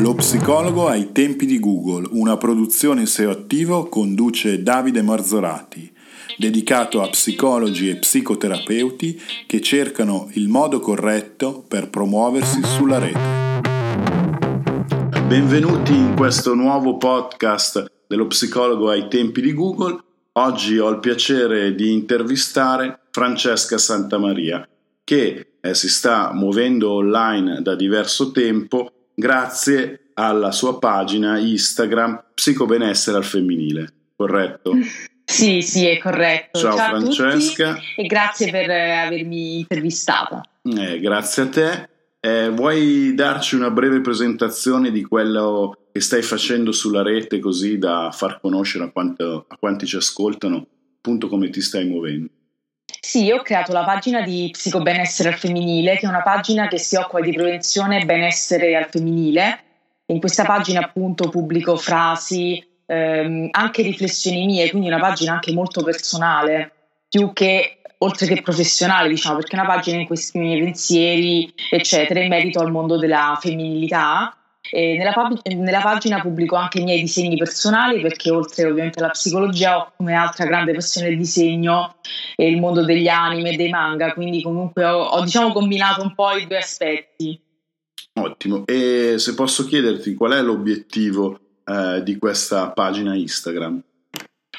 Lo psicologo ai tempi di Google, una produzione SEO attivo conduce Davide Marzorati, dedicato a psicologi e psicoterapeuti che cercano il modo corretto per promuoversi sulla rete. Benvenuti in questo nuovo podcast dello psicologo ai tempi di Google. Oggi ho il piacere di intervistare Francesca Santamaria, che eh, si sta muovendo online da diverso tempo grazie alla sua pagina Instagram Psicobenessere al femminile, corretto? Sì, sì, è corretto. Ciao, Ciao Francesca. e grazie per eh, avermi intervistata. Eh, grazie a te. Eh, vuoi darci una breve presentazione di quello che stai facendo sulla rete così da far conoscere a, quanto, a quanti ci ascoltano appunto come ti stai muovendo? Sì, ho creato la pagina di Psicobenessere al femminile, che è una pagina che si occupa di prevenzione e benessere al femminile. In questa pagina appunto pubblico frasi, ehm, anche riflessioni mie, quindi una pagina anche molto personale, più che oltre che professionale, diciamo, perché è una pagina in cui esprimo i miei pensieri, eccetera, in merito al mondo della femminilità nella, pag- nella, pagina pubblico anche i miei disegni personali perché oltre ovviamente alla psicologia ho come altra grande passione il disegno e il mondo degli anime e dei manga, quindi comunque ho, ho diciamo combinato un po' i due aspetti. Ottimo, e se posso chiederti qual è l'obiettivo eh, di questa pagina Instagram?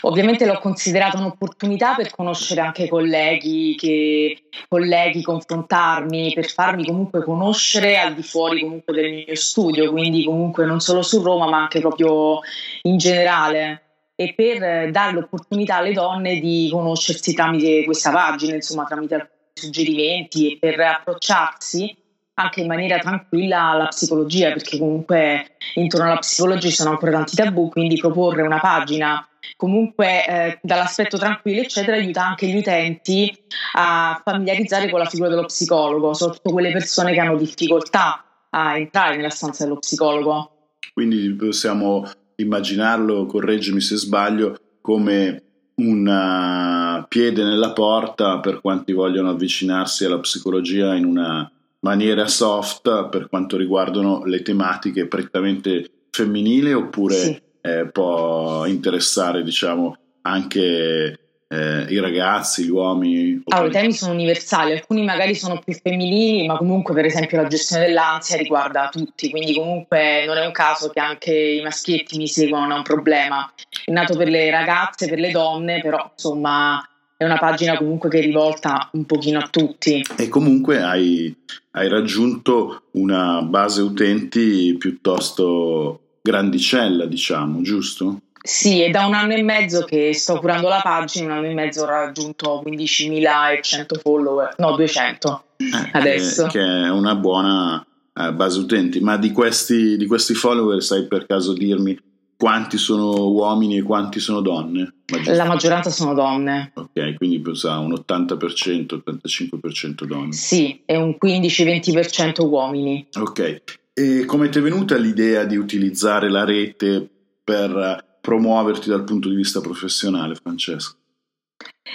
Ovviamente l'ho considerata un'opportunità per conoscere anche colleghi, che, colleghi, confrontarmi, per farmi comunque conoscere al di fuori comunque del mio studio, quindi comunque non solo su Roma ma anche proprio in generale. E per dare l'opportunità alle donne di conoscersi tramite questa pagina, insomma tramite alcuni suggerimenti e per approcciarsi anche in maniera tranquilla alla psicologia, perché comunque intorno alla psicologia ci sono ancora tanti tabù, quindi proporre una pagina comunque eh, dall'aspetto tranquillo eccetera aiuta anche gli utenti a familiarizzare con la figura dello psicologo, soprattutto quelle persone che hanno difficoltà a entrare nella stanza dello psicologo. Quindi possiamo immaginarlo, correggimi se sbaglio, come un uh, piede nella porta per quanti vogliono avvicinarsi alla psicologia in una maniera soft per quanto riguardano le tematiche prettamente femminili oppure sì eh, può interessare diciamo anche eh, i ragazzi, gli uomini? Allora, i temi sono universali, alcuni magari sono più femminili, ma comunque per esempio la gestione dell'ansia riguarda tutti, quindi comunque non è un caso che anche i maschietti mi seguano, non è un problema. È nato per le ragazze, per le donne, però insomma è una pagina comunque che è rivolta un pochino a tutti. E comunque hai, hai raggiunto una base utenti piuttosto grandicella, diciamo, giusto? Sì, è da un anno e mezzo che sto curando la pagina, un anno e mezzo ho raggiunto 15.100 follower, no 200 eh, adesso. Che, che, è una buona eh, base utenti, ma di questi, di questi follower sai per caso dirmi quanti sono uomini e quanti sono donne? La maggioranza sono donne. Ok, quindi pensa un 80%, 85% donne. Sì, e un 15-20% uomini. Ok, e come ti è venuta l'idea di utilizzare la rete per promuoverti dal punto di vista professionale, Francesco?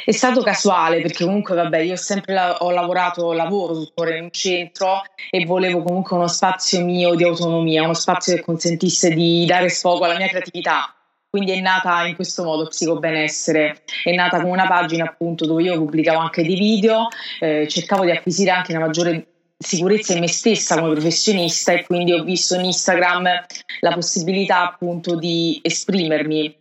È stato casuale perché comunque vabbè io ho sempre la- ho lavorato, lavoro tuttora in un centro e volevo comunque uno spazio mio di autonomia, uno spazio che consentisse di dare sfogo alla mia creatività. Quindi è nata in questo modo Psicobenessere, è nata come una pagina appunto dove io pubblicavo anche dei video, eh, cercavo di acquisire anche una maggiore sicurezza in me stessa come professionista e quindi ho visto in Instagram la possibilità appunto di esprimermi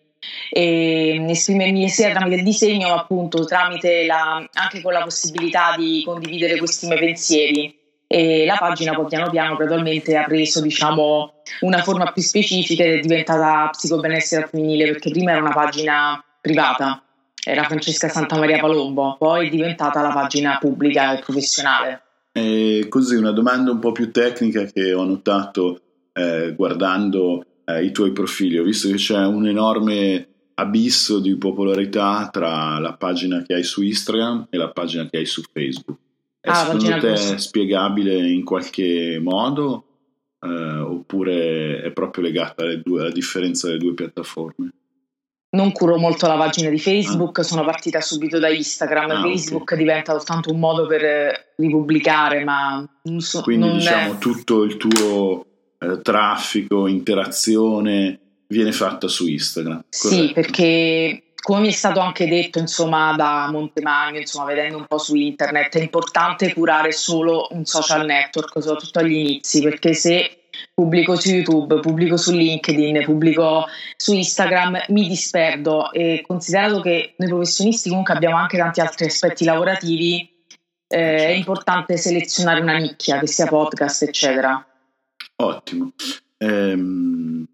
e esprimermi sia tramite il disegno appunto tramite la, anche con la possibilità di condividere questi miei pensieri. E la pagina poi piano piano gradualmente ha preso diciamo una forma più specifica ed è diventata psicobenessere femminile perché prima era una pagina privata. Era Francesca Santa Maria Palombo poi è diventata la pagina pubblica e professionale. E così una domanda un po' più tecnica che ho notato eh, guardando eh, i tuoi profili. Ho visto che c'è un enorme abisso di popolarità tra la pagina che hai su Instagram e la pagina che hai su Facebook. È ah, secondo te spiegabile in qualche modo eh, oppure è proprio legata alle due, alla differenza delle due piattaforme? non curo molto la pagina di Facebook, ah. sono partita subito da Instagram. Ah, Facebook okay. diventa soltanto un modo per ripubblicare, ma non so. Quindi, non diciamo, è... tutto il tuo eh, traffico, interazione viene fatta su Instagram. Corretto? Sì, perché come mi è stato anche detto insomma da Montemagno, insomma vedendo un po' su internet, è importante curare solo un social network, soprattutto agli inizi, perché se pubblico su YouTube, pubblico su LinkedIn, pubblico su Instagram, mi disperdo e considerato che noi professionisti comunque abbiamo anche tanti altri aspetti lavorativi, eh, è importante selezionare una nicchia, che sia podcast, eccetera. Ottimo. Ehm,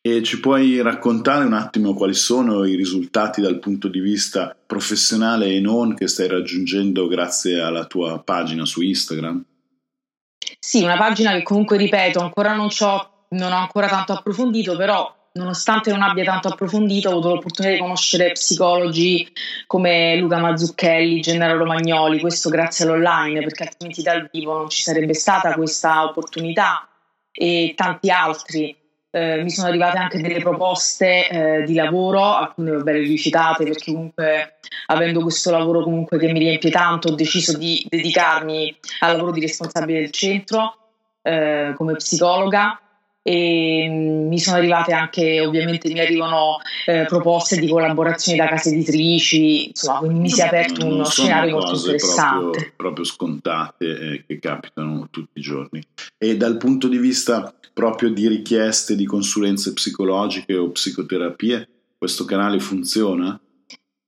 e ci puoi raccontare un attimo quali sono i risultati dal punto di vista professionale e non che stai raggiungendo grazie alla tua pagina su Instagram? Sì, una pagina che comunque, ripeto, ancora non, non ho ancora tanto approfondito, però nonostante non abbia tanto approfondito, ho avuto l'opportunità di conoscere psicologi come Luca Mazzucchelli, Gennaro Romagnoli, questo grazie all'online, perché altrimenti dal vivo non ci sarebbe stata questa opportunità e tanti altri. Eh, mi sono arrivate anche delle proposte eh, di lavoro, alcune vabbè ricitate perché comunque avendo questo lavoro comunque che mi riempie tanto ho deciso di dedicarmi al lavoro di responsabile del centro eh, come psicologa e mm, mi sono arrivate anche ovviamente mi arrivano eh, proposte di collaborazioni da case editrici insomma quindi mi si è aperto uno scenario molto interessante proprio, proprio scontate eh, che capitano tutti i giorni e dal punto di vista proprio di richieste di consulenze psicologiche o psicoterapie questo canale funziona?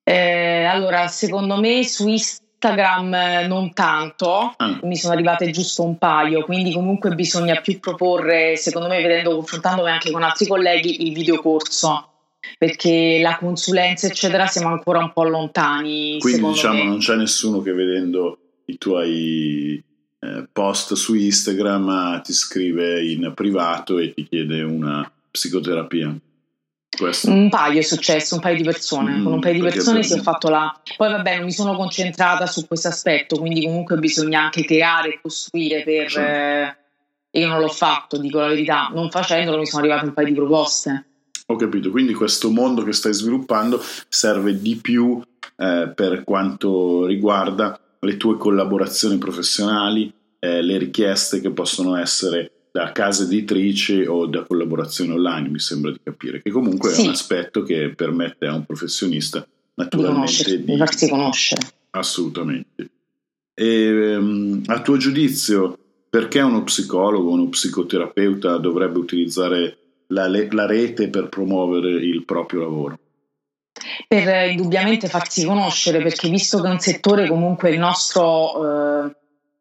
Eh, allora secondo me su Instagram Instagram eh, non tanto, ah. mi sono arrivate giusto un paio, quindi comunque bisogna più proporre, secondo me, vedendo, confrontandomi anche con altri colleghi, il videocorso, perché la consulenza, eccetera, siamo ancora un po' lontani. Quindi diciamo me. non c'è nessuno che vedendo i tuoi eh, post su Instagram ti scrive in privato e ti chiede una psicoterapia. Questo. Un paio è successo, un paio di persone. Mm, Con un paio di persone si è fatto la. Poi vabbè, non mi sono concentrata su questo aspetto, quindi comunque bisogna anche creare e costruire per. Sì. Eh, io non l'ho fatto, dico la verità. Non facendolo mi sono arrivate un paio di proposte. Ho capito, quindi questo mondo che stai sviluppando serve di più eh, per quanto riguarda le tue collaborazioni professionali, eh, le richieste che possono essere da case editrici o da collaborazioni online, mi sembra di capire, che comunque sì. è un aspetto che permette a un professionista naturalmente di, farsi conoscere. Assolutamente. E, um, a tuo giudizio, perché uno psicologo, uno psicoterapeuta dovrebbe utilizzare la, la rete per promuovere il proprio lavoro? Per eh, indubbiamente farsi conoscere, perché visto che è un settore comunque il nostro eh,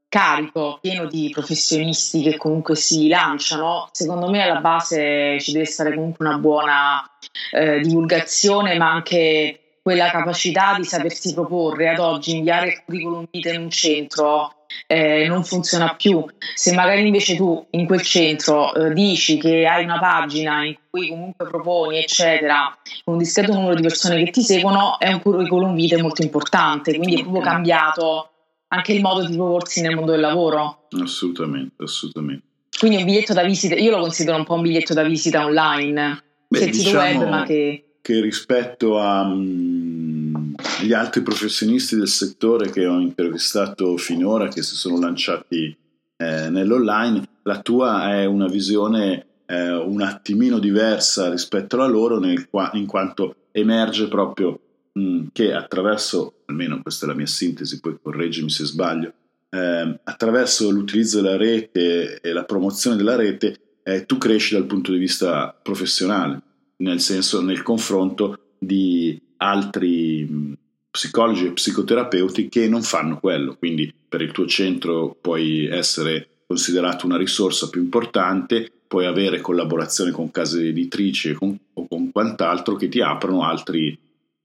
carico pieno di professionisti che comunque si lanciano, secondo me alla base ci deve stare comunque una buona eh, divulgazione, ma anche quella capacità di sapersi proporre. Ad oggi inviare il curriculum vitae in un centro eh, non funziona più. Se magari invece tu in quel centro eh, dici che hai una pagina in cui comunque proponi, eccetera, con un discreto numero di persone che ti seguono, è un curriculum vitae molto importante, quindi è proprio cambiato anche il modo di proporsi nel mondo del lavoro. Assolutamente, assolutamente. Quindi un biglietto da visita, io lo considero un po' un biglietto da visita online, Beh, sia diciamo web, ma che... che rispetto agli mm, altri professionisti del settore che ho intervistato finora, che si sono lanciati eh, nell'online, la tua è una visione eh, un attimino diversa rispetto alla loro, nel, in quanto emerge proprio Mm, che attraverso, almeno questa è la mia sintesi, poi correggimi se sbaglio, eh, attraverso l'utilizzo della rete e la promozione della rete, eh, tu cresci dal punto di vista professionale, nel senso nel confronto di altri mm, psicologi e psicoterapeuti che non fanno quello, quindi per il tuo centro puoi essere considerato una risorsa più importante, puoi avere collaborazione con case editrici con, o con quant'altro che ti aprono altri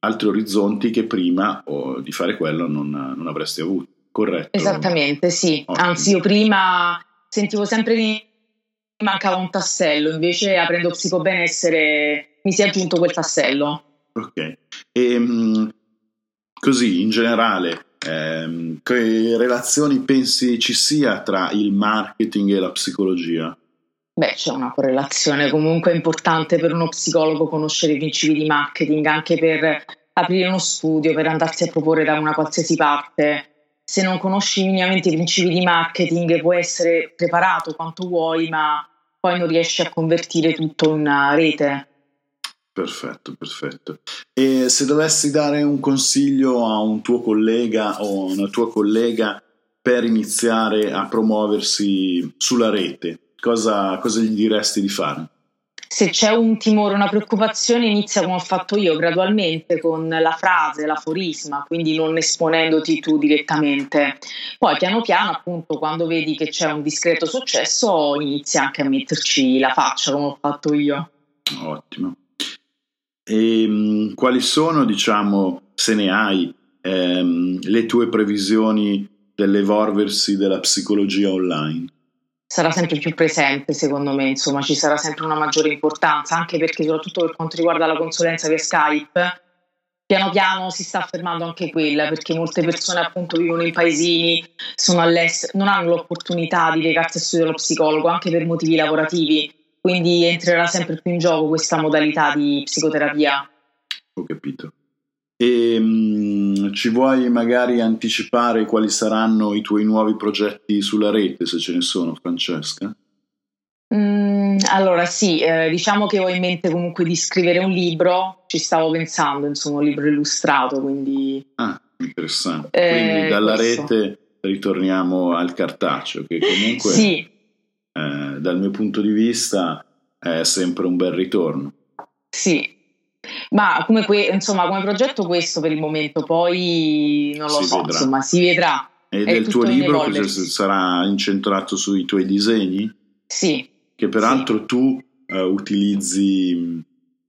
altri orizzonti che prima oh, di fare quello non, non, avresti avuto. Corretto? Esattamente, sì. Ottimo. Anzi, io prima sentivo sempre che mi mancava un tassello, invece aprendo psicobenessere mi si è aggiunto quel tassello. Ok. E, ehm, così, in generale, ehm, che relazioni pensi ci sia tra il marketing e la psicologia? Beh, c'è una correlazione comunque importante per uno psicologo conoscere i principi di marketing, anche per aprire uno studio, per andarsi a proporre da una qualsiasi parte. Se non conosci minimamente i principi di marketing puoi essere preparato quanto vuoi, ma poi non riesci a convertire tutto in una rete. Perfetto, perfetto. E se dovessi dare un consiglio a un tuo collega o una tua collega per iniziare a promuoversi sulla rete, cosa, cosa gli diresti di fare? se c'è un timore, una preoccupazione, inizia come ho fatto io, gradualmente con la frase, l'aforisma, quindi non esponendoti tu direttamente. Poi piano piano, appunto, quando vedi che c'è un discreto successo, inizia anche a metterci la faccia come ho fatto io. Ottimo. E ehm, quali sono, diciamo, se ne hai, ehm, le tue previsioni dell'evolversi della psicologia online? Sarà sempre più presente, secondo me, insomma, ci sarà sempre una maggiore importanza, anche perché soprattutto per quanto riguarda la consulenza via Skype, piano piano si sta affermando anche quella, perché molte persone appunto vivono in paesini, sono all'estero, non hanno l'opportunità di recarsi a studio dello psicologo, anche per motivi lavorativi, quindi entrerà sempre più in gioco questa modalità di psicoterapia. Ho capito. E um, ci vuoi magari anticipare quali saranno i tuoi nuovi progetti sulla rete, se ce ne sono, Francesca? Mm, allora sì, eh, diciamo che ho in mente comunque di scrivere un libro, ci stavo pensando, insomma, un libro illustrato, quindi... Ah, interessante. Eh, quindi dalla questo. rete ritorniamo al cartaceo, che comunque sì. eh, dal mio punto di vista è sempre un bel ritorno. Sì, ma come, que- insomma, come progetto questo per il momento, poi non lo si so, vedrà. insomma, si vedrà. E del tuo libro sarà incentrato sui tuoi disegni? Sì. Che peraltro sì. tu uh, utilizzi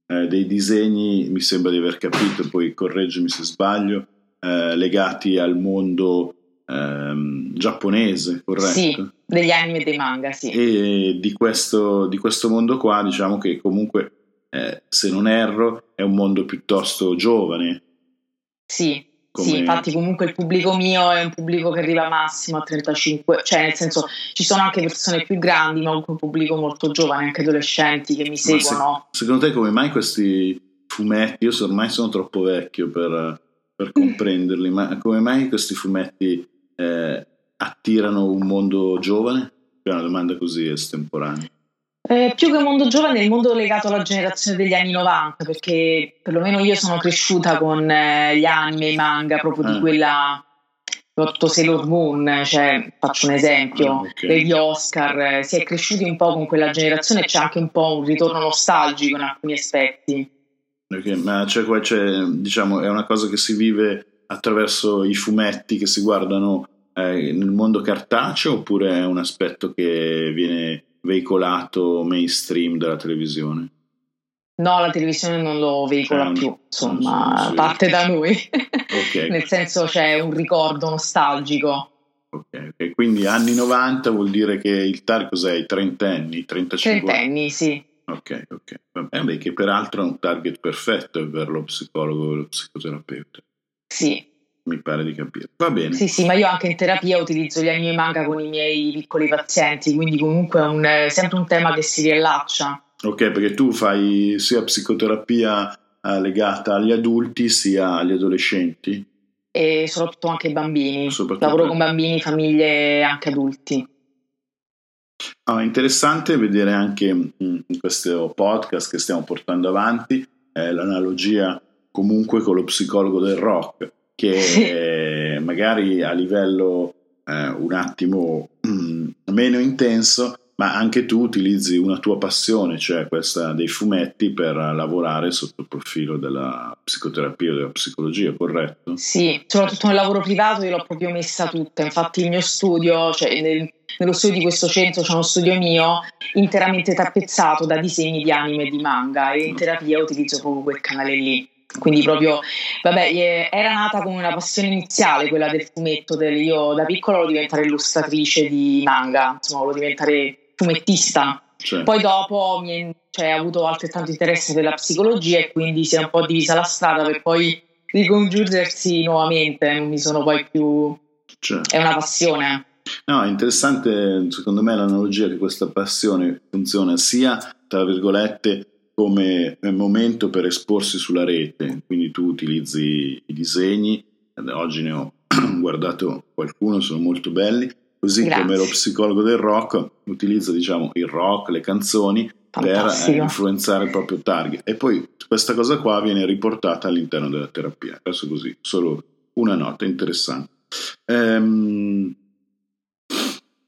uh, dei disegni, mi sembra di aver capito, poi correggimi se sbaglio, uh, legati al mondo ehm, giapponese, corretto? Sì, degli anime e dei manga, sì. E di questo, di questo mondo qua, diciamo che comunque eh, se non erro, è un mondo piuttosto giovane. Sì, come... sì, infatti comunque il pubblico mio è un pubblico che arriva massimo a 35, cioè nel senso ci sono anche persone più grandi, ma un pubblico molto giovane, anche adolescenti che mi seguono. Se, secondo te come mai questi fumetti, io so, ormai sono troppo vecchio per, per comprenderli, ma come mai questi fumetti eh, attirano un mondo giovane? È una domanda così estemporanea. Eh, più che mondo giovane, il mondo legato alla generazione degli anni 90, perché perlomeno io sono cresciuta con eh, gli anime, i manga, proprio di ah. quella soprattutto Sailor Moon, cioè, faccio un esempio, ah, okay. degli Oscar, eh, si è cresciuti un po' con quella generazione e c'è anche un po' un ritorno nostalgico in alcuni aspetti. Okay, ma c'è, c'è, diciamo, è una cosa che si vive attraverso i fumetti che si guardano eh, nel mondo cartaceo oppure è un aspetto che viene veicolato mainstream della televisione? No, la televisione non lo veicola ah, più, insomma, so, parte da noi. Okay. Nel senso c'è un ricordo nostalgico. Ok, okay. quindi anni 90 vuol dire che il target cos'è? I trentenni, 35 Trentenni, sì. Ok, ok. Vabbè, che peraltro è un target perfetto per lo psicologo e lo psicoterapeuta. Sì, mi pare di capire. Va bene. Sì, sì, ma io anche in terapia utilizzo gli anime manga con i miei piccoli pazienti, quindi comunque è, un, è sempre un tema che si riallaccia. Ok, perché tu fai sia psicoterapia eh, legata agli adulti sia agli adolescenti? E soprattutto anche ai bambini. Soprattutto Lavoro con bambini, famiglie e anche adulti. Ah, è interessante vedere anche mm, in questo podcast che stiamo portando avanti eh, l'analogia comunque con lo psicologo del rock che magari a livello eh, un attimo mm, meno intenso, ma anche tu utilizzi una tua passione, cioè questa dei fumetti, per lavorare sotto il profilo della psicoterapia o della psicologia, corretto? Sì, soprattutto nel lavoro privato io l'ho proprio messa tutta, infatti il mio studio, cioè nel, nello studio di questo centro c'è uno studio mio interamente tappezzato da disegni di anime e di manga e in terapia utilizzo proprio quel canale lì. Quindi proprio, vabbè, era nata come una passione iniziale quella del fumetto, del, io da piccola volevo diventare illustratrice di manga, insomma volevo diventare fumettista. Cioè. Poi dopo mi cioè, ho avuto altrettanto interesse per la psicologia e quindi si è un po' divisa la strada per poi ricongiungersi nuovamente, non mi sono poi più... Cioè. È una passione. No, è interessante secondo me l'analogia che questa passione funziona sia, tra virgolette, come momento per esporsi sulla rete, quindi tu utilizzi i disegni, oggi ne ho guardato qualcuno, sono molto belli, così Grazie. come lo psicologo del rock utilizza diciamo il rock, le canzoni Fantastico. per eh, influenzare il proprio target e poi questa cosa qua viene riportata all'interno della terapia. Adesso così, solo una nota interessante. Ehm,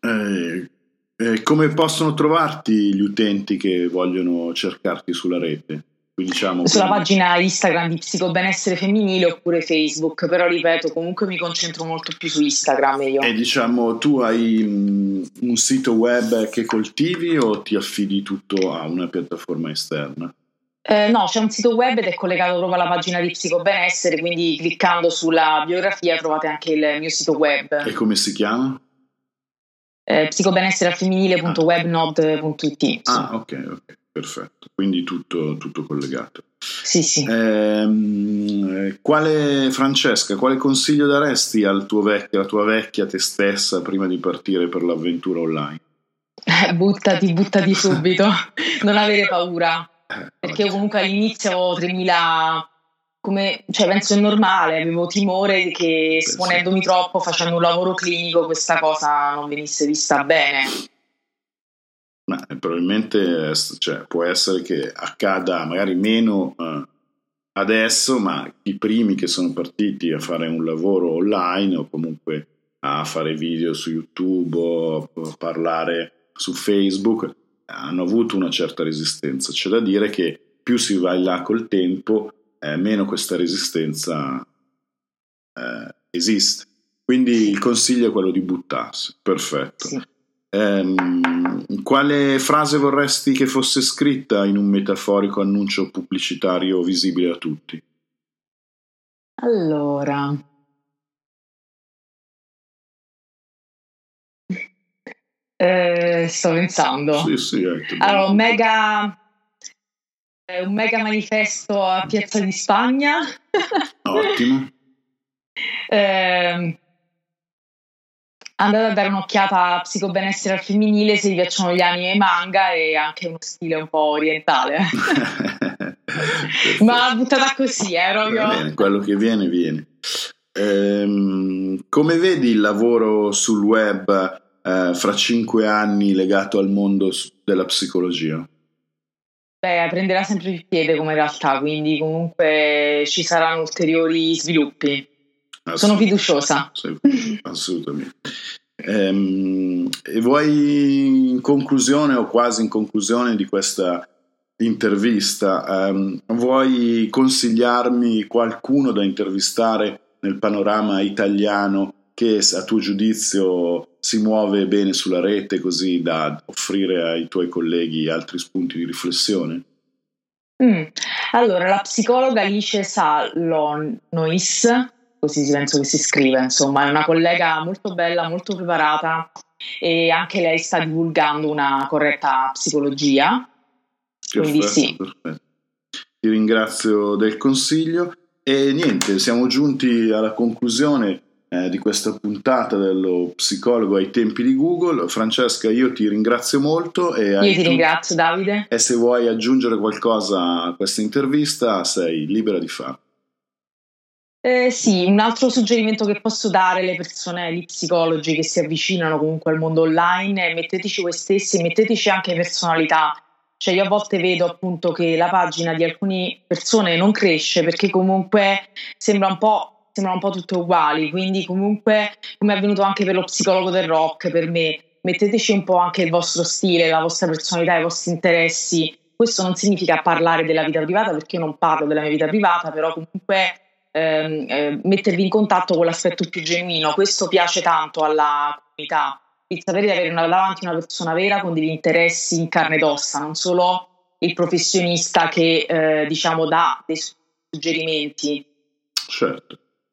eh, eh, come possono trovarti gli utenti che vogliono cercarti sulla rete? Diciamo, sulla quindi... pagina Instagram di Psicobenessere Femminile oppure Facebook, però ripeto, comunque mi concentro molto più su Instagram io. E diciamo, tu hai mm, un sito web che coltivi o ti affidi tutto a una piattaforma esterna? Eh, no, c'è un sito web ed è collegato proprio alla pagina di Psicobenessere, quindi cliccando sulla biografia trovate anche il mio sito web. E come si chiama? Eh, psicobenesserealfemminile.webnode.it. Ah, ok, ok, perfetto. Quindi tutto, tutto collegato. Sì, sì. Eh, quale, Francesca, quale consiglio daresti al tuo vecchio, alla tua vecchia te stessa prima di partire per l'avventura online? buttati, buttati subito, non avere paura eh, perché io comunque all'inizio avevo 3000 come, cioè penso è normale, avevo timore che esponendomi troppo facendo un lavoro clinico questa cosa non venisse vista bene. Ma eh, probabilmente cioè, può essere che accada magari meno eh, adesso, ma i primi che sono partiti a fare un lavoro online o comunque a fare video su YouTube o a parlare su Facebook hanno avuto una certa resistenza. C'è da dire che più si va in là col tempo, eh, meno questa resistenza eh, esiste. Quindi il consiglio è quello di buttarsi. Perfetto. Sì. Ehm, quale frase vorresti che fosse scritta in un metaforico annuncio pubblicitario visibile a tutti? Allora, Eh, sto pensando. Sì, sì. Allora, mega, un mega manifesto a Piazza di Spagna. Ottimo. eh, andate a dare un'occhiata a Psicobenessere al femminile se vi piacciono gli anime manga e anche uno stile un po' orientale. Ma buttata così, eh, proprio. Bene, quello che viene, viene. Ehm, come vedi il lavoro sul web eh, fra cinque anni legato al mondo della psicologia? Beh, prenderà sempre il piede come realtà, quindi comunque ci saranno ulteriori sviluppi. Sono fiduciosa. Assolutamente. Ehm, e vuoi in conclusione o quasi in conclusione di questa intervista, ehm, vuoi consigliarmi qualcuno da intervistare nel panorama italiano che a tuo giudizio si muove bene sulla rete così da offrire ai tuoi colleghi altri spunti di riflessione? Mm. Allora, la psicologa Alice Salonois, così penso che si scrive, insomma, è una collega molto bella, molto preparata e anche lei sta divulgando una corretta psicologia. Quindi sì. Perfetto. Ti ringrazio del consiglio e niente, siamo giunti alla conclusione eh, di questa puntata dello psicologo ai tempi di Google. Francesca, io ti ringrazio molto. E io ti ringrazio Davide. E se vuoi aggiungere qualcosa a questa intervista sei libera di farlo. Eh, sì, un altro suggerimento che posso dare alle persone, agli psicologi che si avvicinano comunque al mondo online è metteteci voi stessi, metteteci anche personalità. Cioè io a volte vedo appunto che la pagina di alcune persone non cresce perché comunque sembra un po' sembrano un po' tutte uguali, quindi comunque come è avvenuto anche per lo psicologo del rock, per me, metteteci un po' anche il vostro stile, la vostra personalità, i vostri interessi. Questo non significa parlare della vita privata perché io non parlo della mia vita privata, però comunque ehm, eh, mettervi in contatto con l'aspetto più genuino. Questo piace tanto alla comunità, il sapere di avere una, davanti una persona vera con degli interessi in carne ed ossa, non solo il professionista che eh, diciamo dà dei suggerimenti. Certo.